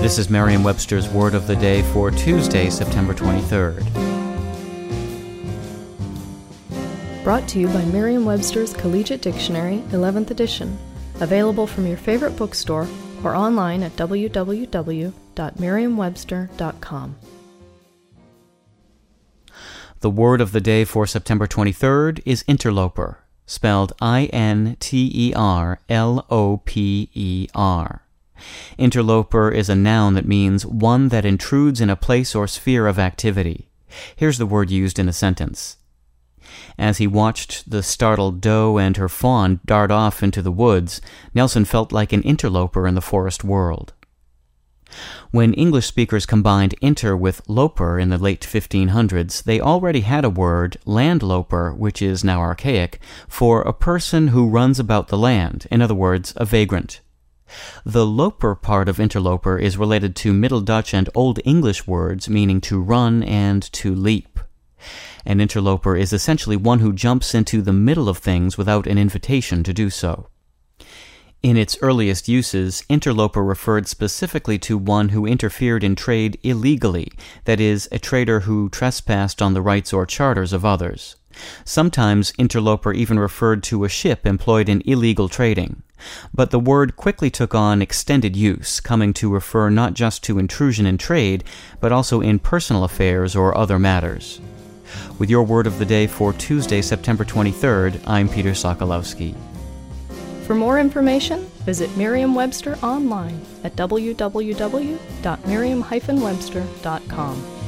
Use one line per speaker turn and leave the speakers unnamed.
This is Merriam Webster's Word of the Day for Tuesday, September 23rd.
Brought to you by Merriam Webster's Collegiate Dictionary, 11th edition. Available from your favorite bookstore or online at www.merriam-webster.com.
The word of the day for September 23rd is interloper, spelled I N T E R L O P E R. Interloper is a noun that means one that intrudes in a place or sphere of activity. Here's the word used in a sentence. As he watched the startled doe and her fawn dart off into the woods, Nelson felt like an interloper in the forest world. When English speakers combined inter with loper in the late 1500s, they already had a word, landloper, which is now archaic, for a person who runs about the land, in other words, a vagrant. The loper part of interloper is related to Middle Dutch and Old English words meaning to run and to leap. An interloper is essentially one who jumps into the middle of things without an invitation to do so. In its earliest uses, interloper referred specifically to one who interfered in trade illegally, that is, a trader who trespassed on the rights or charters of others. Sometimes interloper even referred to a ship employed in illegal trading. But the word quickly took on extended use, coming to refer not just to intrusion in trade, but also in personal affairs or other matters. With your word of the day for Tuesday, September 23rd, I'm Peter Sokolowski.
For more information, visit Merriam Webster online at www.merriam-webster.com.